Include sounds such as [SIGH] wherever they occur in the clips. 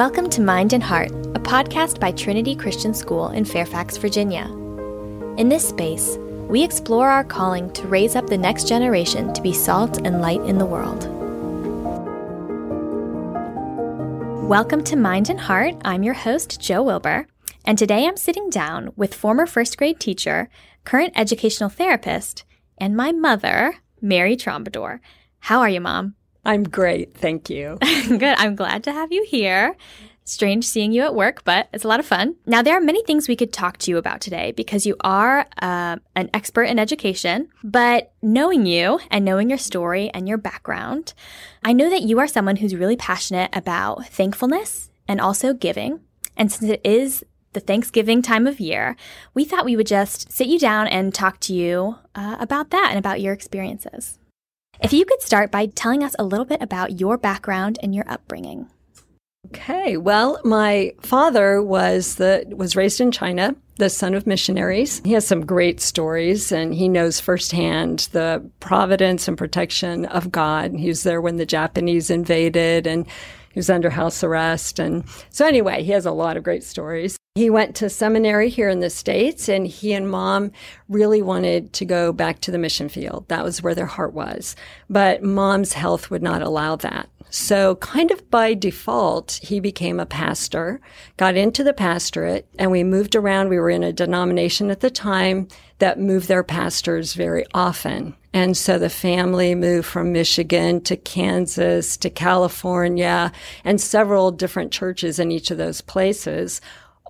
Welcome to Mind and Heart, a podcast by Trinity Christian School in Fairfax, Virginia. In this space, we explore our calling to raise up the next generation to be salt and light in the world. Welcome to Mind and Heart. I'm your host, Joe Wilbur, and today I'm sitting down with former first grade teacher, current educational therapist, and my mother, Mary Trombador. How are you, Mom? I'm great. Thank you. [LAUGHS] Good. I'm glad to have you here. Strange seeing you at work, but it's a lot of fun. Now, there are many things we could talk to you about today because you are uh, an expert in education. But knowing you and knowing your story and your background, I know that you are someone who's really passionate about thankfulness and also giving. And since it is the Thanksgiving time of year, we thought we would just sit you down and talk to you uh, about that and about your experiences. If you could start by telling us a little bit about your background and your upbringing. Okay. Well, my father was the was raised in China, the son of missionaries. He has some great stories and he knows firsthand the providence and protection of God. He was there when the Japanese invaded and he was under house arrest and so anyway, he has a lot of great stories. He went to seminary here in the States and he and mom really wanted to go back to the mission field. That was where their heart was. But mom's health would not allow that. So, kind of by default, he became a pastor, got into the pastorate, and we moved around. We were in a denomination at the time that moved their pastors very often. And so the family moved from Michigan to Kansas to California and several different churches in each of those places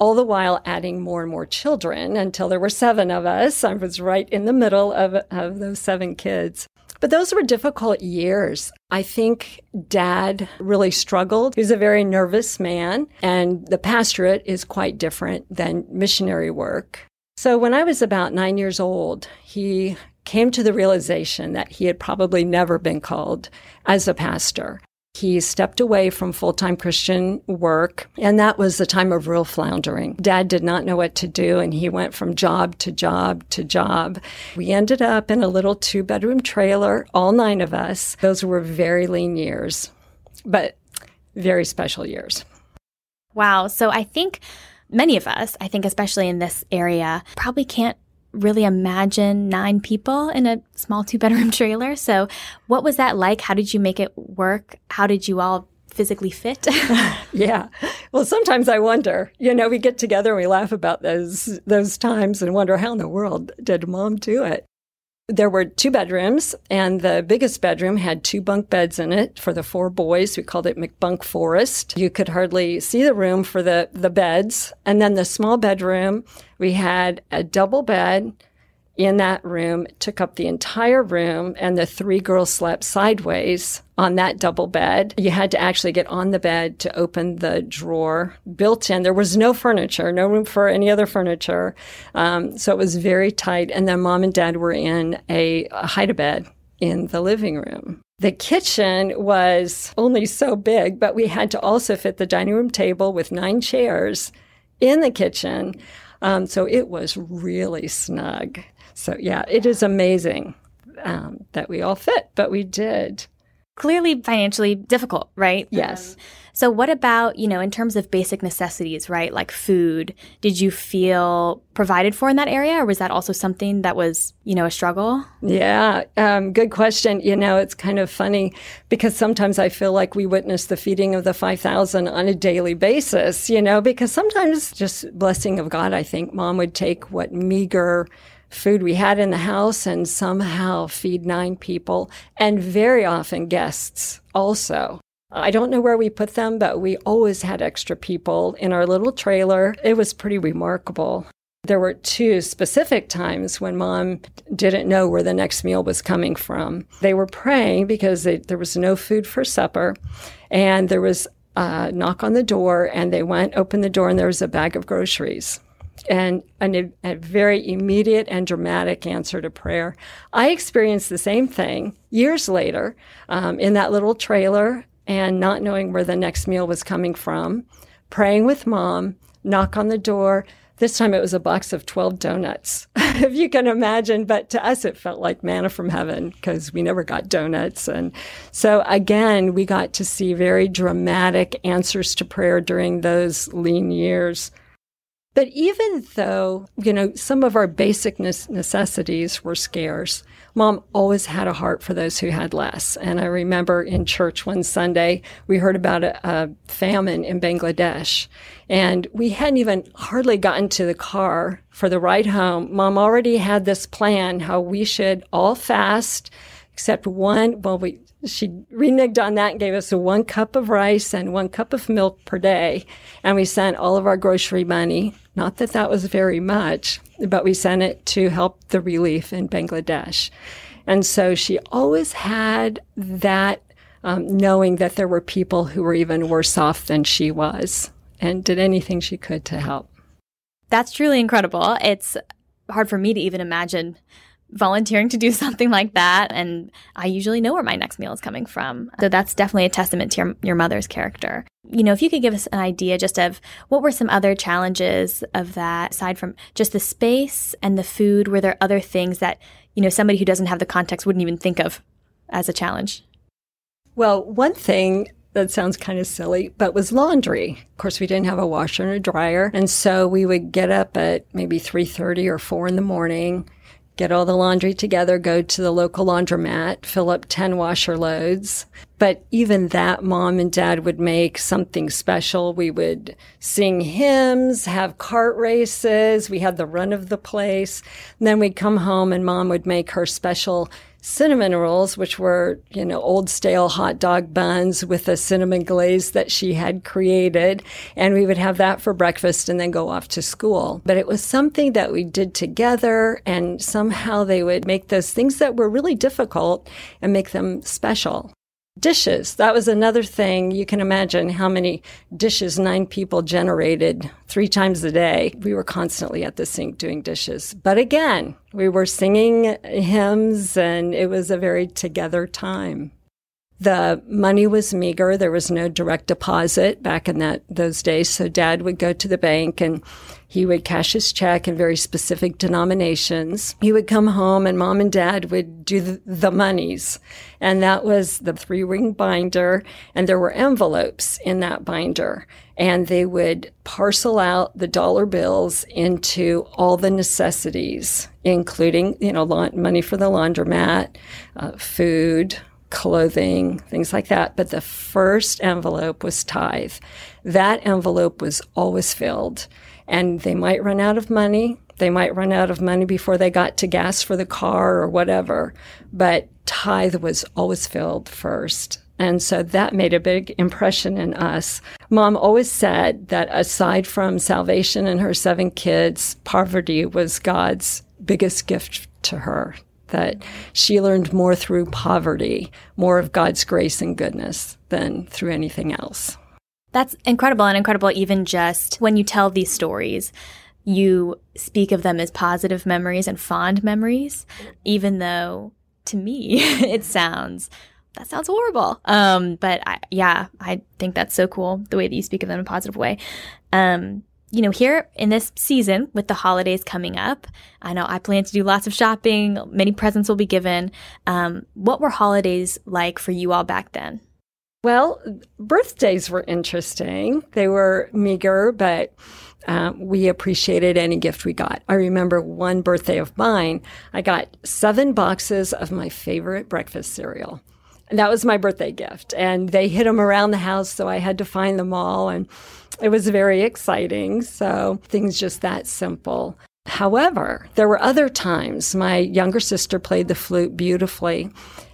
all the while adding more and more children until there were seven of us. I was right in the middle of, of those seven kids. But those were difficult years. I think dad really struggled. He was a very nervous man, and the pastorate is quite different than missionary work. So when I was about nine years old, he came to the realization that he had probably never been called as a pastor. He stepped away from full time Christian work, and that was the time of real floundering. Dad did not know what to do, and he went from job to job to job. We ended up in a little two bedroom trailer, all nine of us. Those were very lean years, but very special years. Wow. So I think many of us, I think especially in this area, probably can't really imagine nine people in a small two bedroom [LAUGHS] trailer. So, what was that like? How did you make it work? How did you all physically fit? [LAUGHS] yeah. Well, sometimes I wonder. You know, we get together and we laugh about those those times and wonder how in the world did mom do it? There were two bedrooms, and the biggest bedroom had two bunk beds in it for the four boys. We called it McBunk Forest. You could hardly see the room for the, the beds. And then the small bedroom, we had a double bed in that room, took up the entire room, and the three girls slept sideways on that double bed. You had to actually get on the bed to open the drawer built in. There was no furniture, no room for any other furniture. Um, so it was very tight. And then mom and dad were in a, a hide a bed in the living room. The kitchen was only so big, but we had to also fit the dining room table with nine chairs in the kitchen. Um, so it was really snug. So, yeah, it is amazing um, that we all fit, but we did. Clearly financially difficult, right? Yes. Um, so, what about, you know, in terms of basic necessities, right? Like food, did you feel provided for in that area, or was that also something that was, you know, a struggle? Yeah, um, good question. You know, it's kind of funny because sometimes I feel like we witness the feeding of the 5,000 on a daily basis, you know, because sometimes just blessing of God, I think mom would take what meager food we had in the house and somehow feed nine people and very often guests also. I don't know where we put them, but we always had extra people in our little trailer. It was pretty remarkable. There were two specific times when mom didn't know where the next meal was coming from. They were praying because they, there was no food for supper, and there was a knock on the door, and they went, opened the door, and there was a bag of groceries and a, a, very immediate and dramatic answer to prayer. I experienced the same thing years later um, in that little trailer and not knowing where the next meal was coming from, praying with mom, knock on the door. This time it was a box of 12 donuts, [LAUGHS] if you can imagine. But to us, it felt like manna from heaven because we never got donuts. And so again, we got to see very dramatic answers to prayer during those lean years. But even though, you know, some of our basic necessities were scarce, mom always had a heart for those who had less. And I remember in church one Sunday, we heard about a, a famine in Bangladesh. And we hadn't even hardly gotten to the car for the ride home. Mom already had this plan how we should all fast except one. Well, we she reneged on that and gave us one cup of rice and one cup of milk per day. And we sent all of our grocery money. Not that that was very much, but we sent it to help the relief in Bangladesh. And so she always had that um, knowing that there were people who were even worse off than she was and did anything she could to help. That's truly incredible. It's hard for me to even imagine volunteering to do [LAUGHS] something like that. And I usually know where my next meal is coming from. So that's definitely a testament to your, your mother's character. You know, if you could give us an idea just of what were some other challenges of that, aside from just the space and the food, were there other things that, you know, somebody who doesn't have the context wouldn't even think of as a challenge? Well, one thing that sounds kind of silly, but was laundry. Of course, we didn't have a washer and a dryer, and so we would get up at maybe 3:30 or 4 in the morning, get all the laundry together, go to the local laundromat, fill up 10 washer loads. But even that, mom and dad would make something special. We would sing hymns, have cart races. We had the run of the place. And then we'd come home and mom would make her special cinnamon rolls, which were, you know, old stale hot dog buns with a cinnamon glaze that she had created. And we would have that for breakfast and then go off to school. But it was something that we did together and somehow they would make those things that were really difficult and make them special. Dishes. That was another thing. You can imagine how many dishes nine people generated three times a day. We were constantly at the sink doing dishes. But again, we were singing hymns and it was a very together time. The money was meager. There was no direct deposit back in that those days. So dad would go to the bank and he would cash his check in very specific denominations. He would come home and mom and dad would do the, the monies. And that was the three ring binder. And there were envelopes in that binder. And they would parcel out the dollar bills into all the necessities, including, you know, money for the laundromat, uh, food, clothing, things like that. But the first envelope was tithe. That envelope was always filled and they might run out of money. They might run out of money before they got to gas for the car or whatever. But tithe was always filled first. And so that made a big impression in us. Mom always said that aside from salvation and her seven kids, poverty was God's biggest gift to her. That she learned more through poverty, more of God's grace and goodness than through anything else. That's incredible and incredible even just when you tell these stories you speak of them as positive memories and fond memories even though to me [LAUGHS] it sounds that sounds horrible. Um, but I, yeah i think that's so cool the way that you speak of them in a positive way. Um, you know here in this season with the holidays coming up i know i plan to do lots of shopping many presents will be given. Um, what were holidays like for you all back then well, birthdays were interesting. They were meager, but um, we appreciated any gift we got. I remember one birthday of mine, I got seven boxes of my favorite breakfast cereal. And that was my birthday gift. And they hid them around the house, so I had to find them all. And it was very exciting. So things just that simple. However, there were other times my younger sister played the flute beautifully.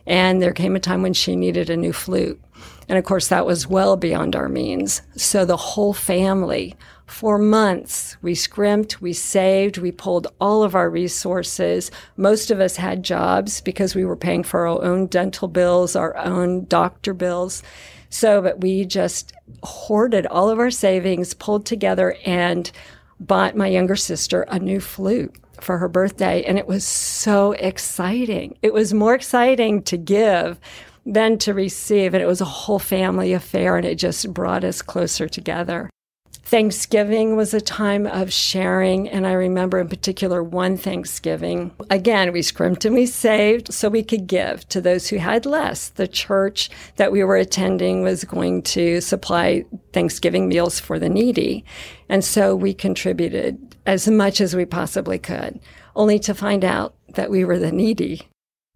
And there came a time when she needed a new flute. And of course, that was well beyond our means. So the whole family, for months, we scrimped, we saved, we pulled all of our resources. Most of us had jobs because we were paying for our own dental bills, our own doctor bills. So, but we just hoarded all of our savings, pulled together, and bought my younger sister a new flute for her birthday. And it was so exciting. It was more exciting to give than to receive. And it was a whole family affair and it just brought us closer together. Thanksgiving was a time of sharing, and I remember in particular one Thanksgiving. Again, we scrimped and we saved so we could give to those who had less. The church that we were attending was going to supply Thanksgiving meals for the needy. And so we contributed as much as we possibly could, only to find out that we were the needy.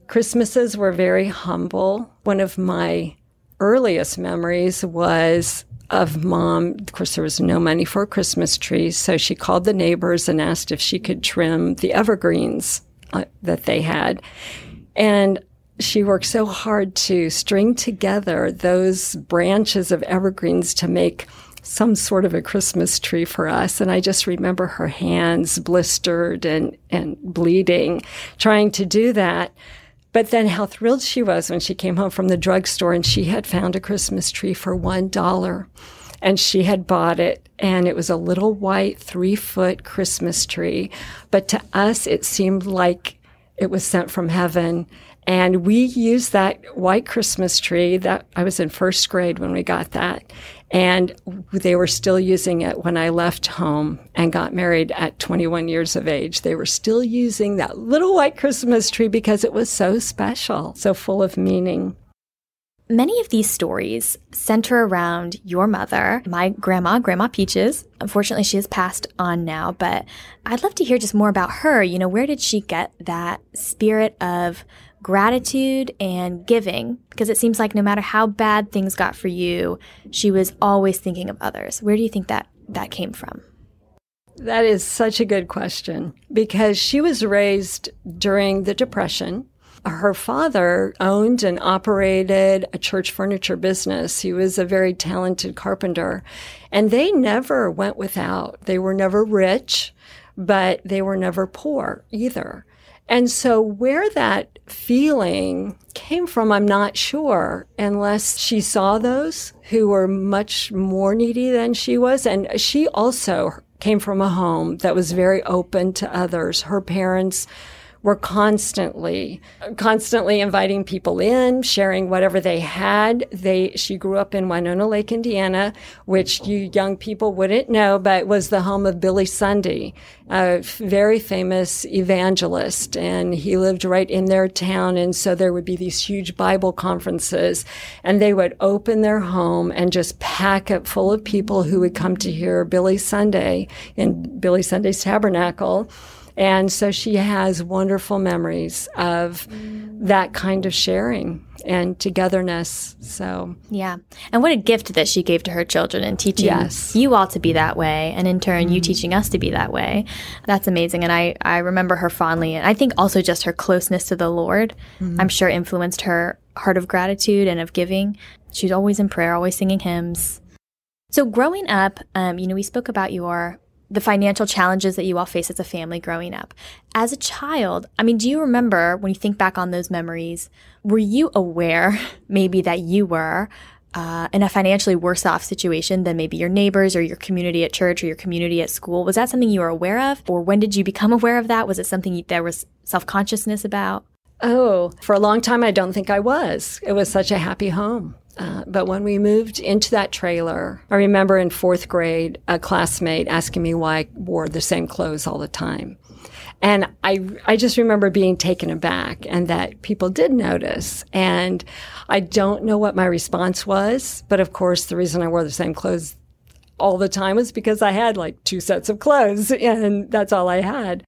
Christmases were very humble. One of my earliest memories was of mom. Of course, there was no money for a Christmas tree, so she called the neighbors and asked if she could trim the evergreens uh, that they had. And she worked so hard to string together those branches of evergreens to make some sort of a Christmas tree for us. And I just remember her hands blistered and, and bleeding trying to do that. But then how thrilled she was when she came home from the drugstore and she had found a Christmas tree for $1 and she had bought it and it was a little white three foot Christmas tree. But to us, it seemed like it was sent from heaven. And we used that white Christmas tree that I was in first grade when we got that. And they were still using it when I left home and got married at 21 years of age. They were still using that little white Christmas tree because it was so special, so full of meaning. Many of these stories center around your mother, my grandma, Grandma Peaches. Unfortunately, she has passed on now, but I'd love to hear just more about her. You know, where did she get that spirit of gratitude and giving because it seems like no matter how bad things got for you, she was always thinking of others. Where do you think that that came from? That is such a good question because she was raised during the Depression. Her father owned and operated a church furniture business. He was a very talented carpenter, and they never went without. They were never rich, but they were never poor either. And so where that feeling came from, I'm not sure, unless she saw those who were much more needy than she was. And she also came from a home that was very open to others. Her parents were constantly, constantly inviting people in, sharing whatever they had. They, she grew up in Winona Lake, Indiana, which you young people wouldn't know, but was the home of Billy Sunday, a very famous evangelist. And he lived right in their town. And so there would be these huge Bible conferences and they would open their home and just pack it full of people who would come to hear Billy Sunday in Billy Sunday's tabernacle. And so she has wonderful memories of that kind of sharing and togetherness. So, yeah. And what a gift that she gave to her children and teaching yes. you all to be that way. And in turn, mm-hmm. you teaching us to be that way. That's amazing. And I, I remember her fondly. And I think also just her closeness to the Lord, mm-hmm. I'm sure influenced her heart of gratitude and of giving. She's always in prayer, always singing hymns. So growing up, um, you know, we spoke about your the financial challenges that you all face as a family growing up. As a child, I mean, do you remember when you think back on those memories, were you aware [LAUGHS] maybe that you were uh, in a financially worse off situation than maybe your neighbors or your community at church or your community at school? Was that something you were aware of? Or when did you become aware of that? Was it something there was self consciousness about? Oh, for a long time, I don't think I was. It was such a happy home. Uh, but when we moved into that trailer, I remember in fourth grade, a classmate asking me why I wore the same clothes all the time. And I, I just remember being taken aback and that people did notice. And I don't know what my response was, but of course, the reason I wore the same clothes all the time was because I had like two sets of clothes [LAUGHS] and that's all I had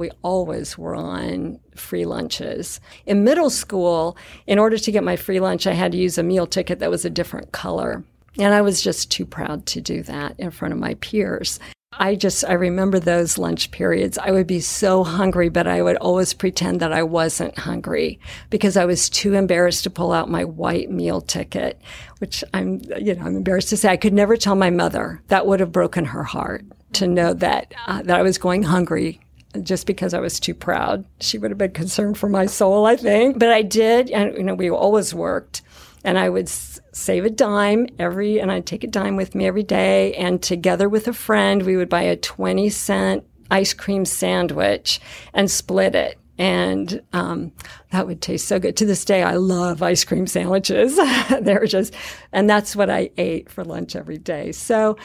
we always were on free lunches. In middle school, in order to get my free lunch, I had to use a meal ticket that was a different color. And I was just too proud to do that in front of my peers. I just, I remember those lunch periods. I would be so hungry, but I would always pretend that I wasn't hungry because I was too embarrassed to pull out my white meal ticket, which I'm, you know, I'm embarrassed to say I could never tell my mother. That would have broken her heart to know that, uh, that I was going hungry just because I was too proud. She would have been concerned for my soul, I think. But I did, and you know, we always worked, and I would save a dime every, and I'd take a dime with me every day, and together with a friend, we would buy a twenty cent ice cream sandwich and split it. And um, that would taste so good. To this day, I love ice cream sandwiches. [LAUGHS] They're just, and that's what I ate for lunch every day. So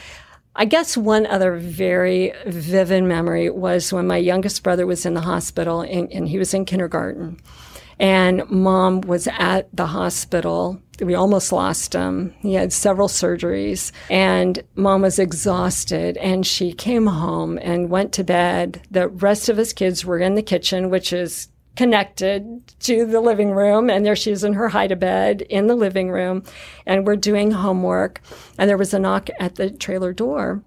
I guess one other very vivid memory was when my youngest brother was in the hospital and, and he was in kindergarten. And mom was at the hospital. We almost lost him. He had several surgeries and mom was exhausted and she came home and went to bed. The rest of us kids were in the kitchen, which is connected to the living room and there she is in her hide a bed in the living room and we're doing homework and there was a knock at the trailer door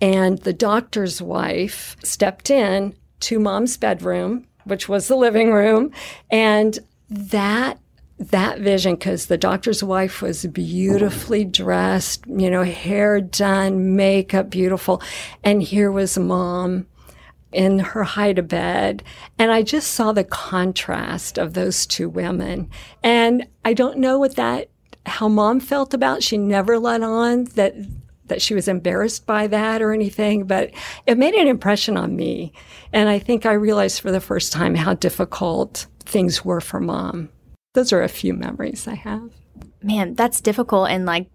and the doctor's wife stepped in to mom's bedroom which was the living room and that that vision because the doctor's wife was beautifully dressed you know hair done makeup beautiful and here was mom in her hide a bed. And I just saw the contrast of those two women. And I don't know what that, how mom felt about. She never let on that, that she was embarrassed by that or anything, but it made an impression on me. And I think I realized for the first time how difficult things were for mom. Those are a few memories I have. Man, that's difficult. And like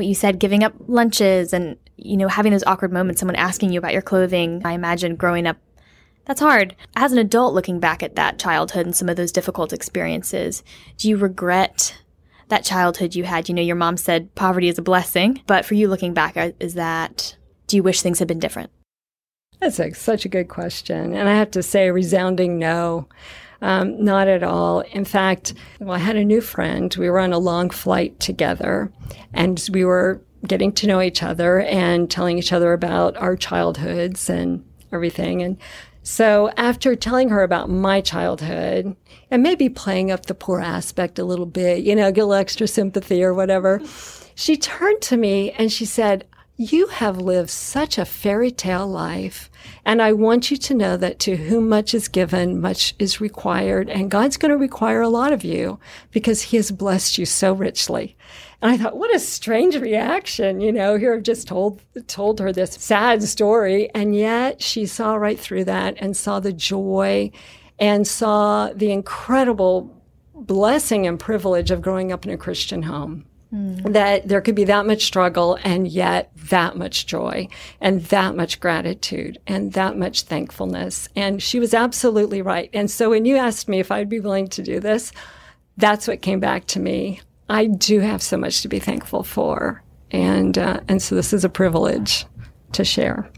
what you said, giving up lunches and you know, having those awkward moments, someone asking you about your clothing. I imagine growing up, that's hard. As an adult, looking back at that childhood and some of those difficult experiences, do you regret that childhood you had? You know, your mom said poverty is a blessing, but for you looking back, is that, do you wish things had been different? That's a, such a good question. And I have to say, a resounding no. Um, not at all. In fact, well, I had a new friend. We were on a long flight together, and we were getting to know each other and telling each other about our childhoods and everything. And so after telling her about my childhood and maybe playing up the poor aspect a little bit, you know, get a little extra sympathy or whatever, she turned to me and she said, you have lived such a fairy tale life. And I want you to know that to whom much is given, much is required. And God's going to require a lot of you because he has blessed you so richly. And I thought, what a strange reaction, you know, here I've just told, told her this sad story. And yet she saw right through that and saw the joy and saw the incredible blessing and privilege of growing up in a Christian home. Mm. That there could be that much struggle and yet that much joy and that much gratitude and that much thankfulness. And she was absolutely right. And so when you asked me if I'd be willing to do this, that's what came back to me. I do have so much to be thankful for. And, uh, and so this is a privilege to share.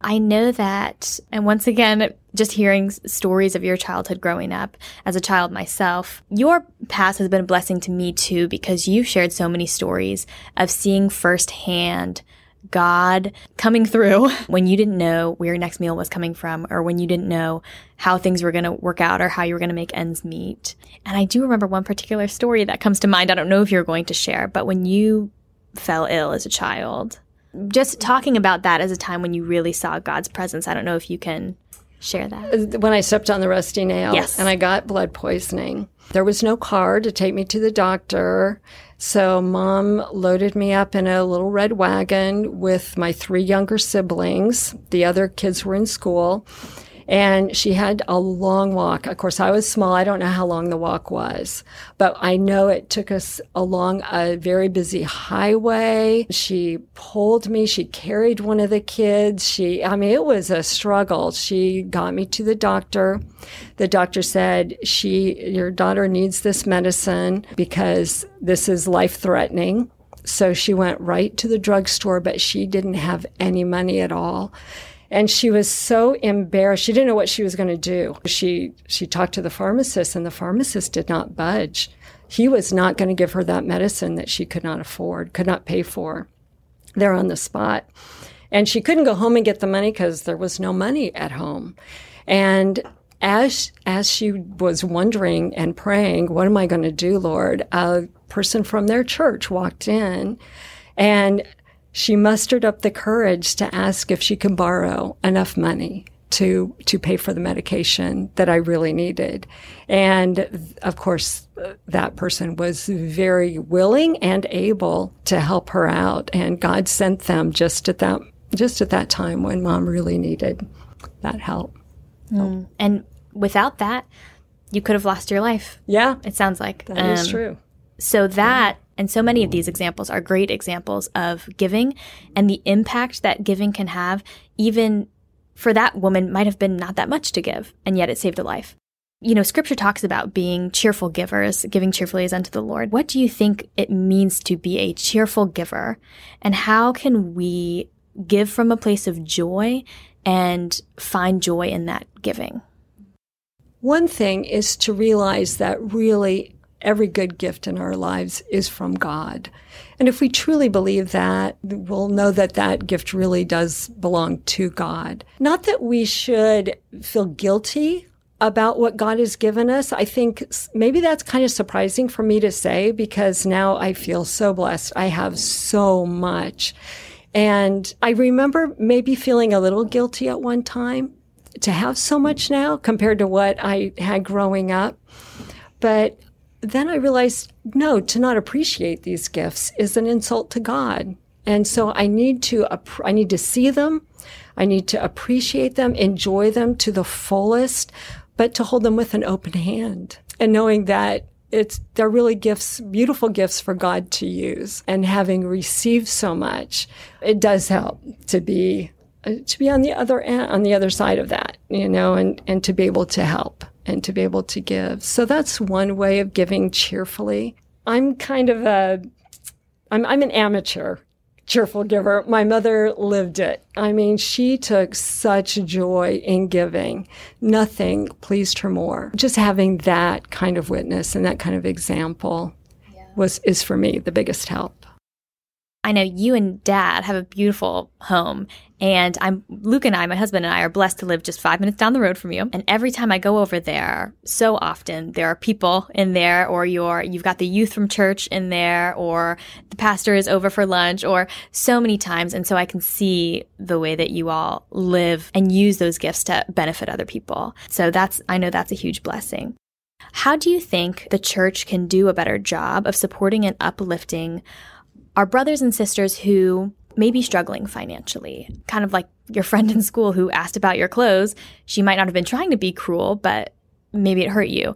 I know that, and once again, just hearing stories of your childhood growing up as a child myself, your past has been a blessing to me too, because you've shared so many stories of seeing firsthand God coming through [LAUGHS] when you didn't know where your next meal was coming from or when you didn't know how things were going to work out or how you were going to make ends meet. And I do remember one particular story that comes to mind. I don't know if you're going to share, but when you fell ill as a child, just talking about that as a time when you really saw God's presence. I don't know if you can share that. Uh, when I stepped on the rusty nail yes. and I got blood poisoning, there was no car to take me to the doctor. So mom loaded me up in a little red wagon with my three younger siblings. The other kids were in school. And she had a long walk. Of course, I was small. I don't know how long the walk was, but I know it took us along a very busy highway. She pulled me. She carried one of the kids. She, I mean, it was a struggle. She got me to the doctor. The doctor said, she, your daughter needs this medicine because this is life threatening. So she went right to the drugstore, but she didn't have any money at all. And she was so embarrassed. She didn't know what she was going to do. She, she talked to the pharmacist and the pharmacist did not budge. He was not going to give her that medicine that she could not afford, could not pay for there on the spot. And she couldn't go home and get the money because there was no money at home. And as as she was wondering and praying, what am I going to do, Lord? A person from their church walked in and she mustered up the courage to ask if she could borrow enough money to to pay for the medication that I really needed. And of course, that person was very willing and able to help her out. And God sent them just at that just at that time when mom really needed that help. Mm. And without that, you could have lost your life. Yeah, it sounds like that um, is true. So that And so many of these examples are great examples of giving and the impact that giving can have, even for that woman might have been not that much to give, and yet it saved a life. You know, scripture talks about being cheerful givers, giving cheerfully as unto the Lord. What do you think it means to be a cheerful giver? And how can we give from a place of joy and find joy in that giving? One thing is to realize that really every good gift in our lives is from God. And if we truly believe that, we'll know that that gift really does belong to God. Not that we should feel guilty about what God has given us. I think maybe that's kind of surprising for me to say because now I feel so blessed. I have so much. And I remember maybe feeling a little guilty at one time to have so much now compared to what I had growing up. But then I realized, no, to not appreciate these gifts is an insult to God. And so I need to, I need to see them. I need to appreciate them, enjoy them to the fullest, but to hold them with an open hand and knowing that it's, they're really gifts, beautiful gifts for God to use. And having received so much, it does help to be, uh, to be on the other end, on the other side of that, you know, and, and to be able to help and to be able to give. So that's one way of giving cheerfully. I'm kind of a, I'm, I'm an amateur cheerful giver. My mother lived it. I mean, she took such joy in giving. Nothing pleased her more. Just having that kind of witness and that kind of example yeah. was, is for me the biggest help. I know you and dad have a beautiful home and I'm Luke and I, my husband and I are blessed to live just five minutes down the road from you. And every time I go over there, so often there are people in there or you're, you've got the youth from church in there or the pastor is over for lunch or so many times. And so I can see the way that you all live and use those gifts to benefit other people. So that's, I know that's a huge blessing. How do you think the church can do a better job of supporting and uplifting our brothers and sisters who may be struggling financially. Kind of like your friend in school who asked about your clothes. She might not have been trying to be cruel, but maybe it hurt you.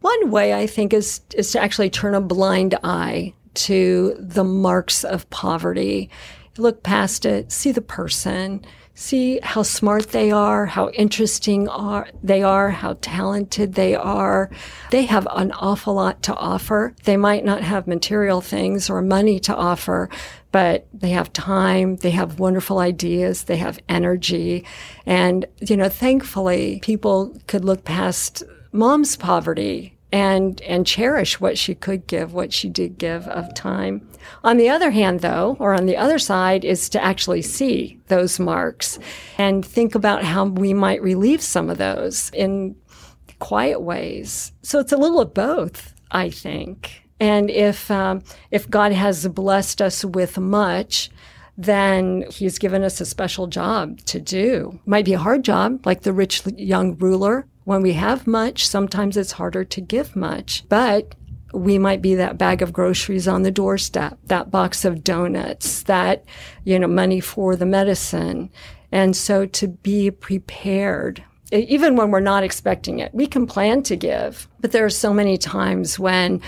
One way I think is is to actually turn a blind eye to the marks of poverty. Look past it, see the person, see how smart they are, how interesting are they are, how talented they are. They have an awful lot to offer. They might not have material things or money to offer, but they have time, they have wonderful ideas, they have energy. And, you know, thankfully people could look past mom's poverty and and cherish what she could give, what she did give of time. On the other hand, though, or on the other side, is to actually see those marks and think about how we might relieve some of those in quiet ways. So it's a little of both, I think. And if um, if God has blessed us with much, then he's given us a special job to do. Might be a hard job, like the rich young ruler when we have much, sometimes it's harder to give much, but we might be that bag of groceries on the doorstep, that box of donuts, that, you know, money for the medicine. And so to be prepared, even when we're not expecting it, we can plan to give, but there are so many times when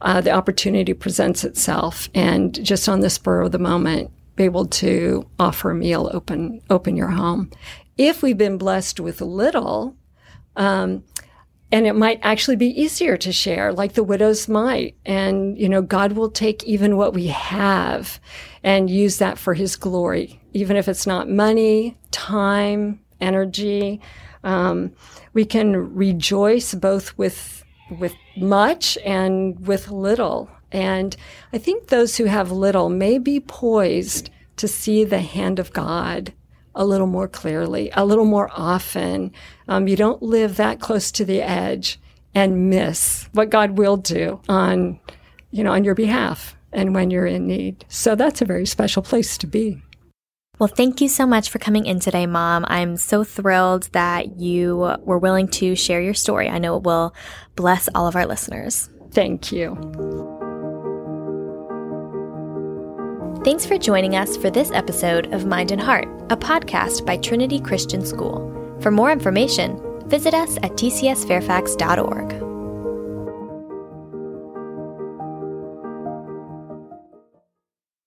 uh, the opportunity presents itself and just on the spur of the moment, be able to offer a meal, open, open your home. If we've been blessed with little, um, and it mite actually be easier to share like the widow's might and you know god will take even what we have and use that for his glory even if it's not money time energy. Um, we can rejoice both with with much and with little. And i think those who have little may be poised to see the hand of god a little more clearly, a little more often. Um, you don't live that close to the edge and miss what God will do on, you know, on your behalf and when you're in need. So that's a very special place to be. Well, thank you so much for coming in today, Mom. I'm so thrilled that you were willing to share your story. I know it will bless all of our listeners. Thank you. Thanks for joining us for this episode of Mind and Heart, a podcast by Trinity Christian School. For more information, visit us at tcsfairfax.org.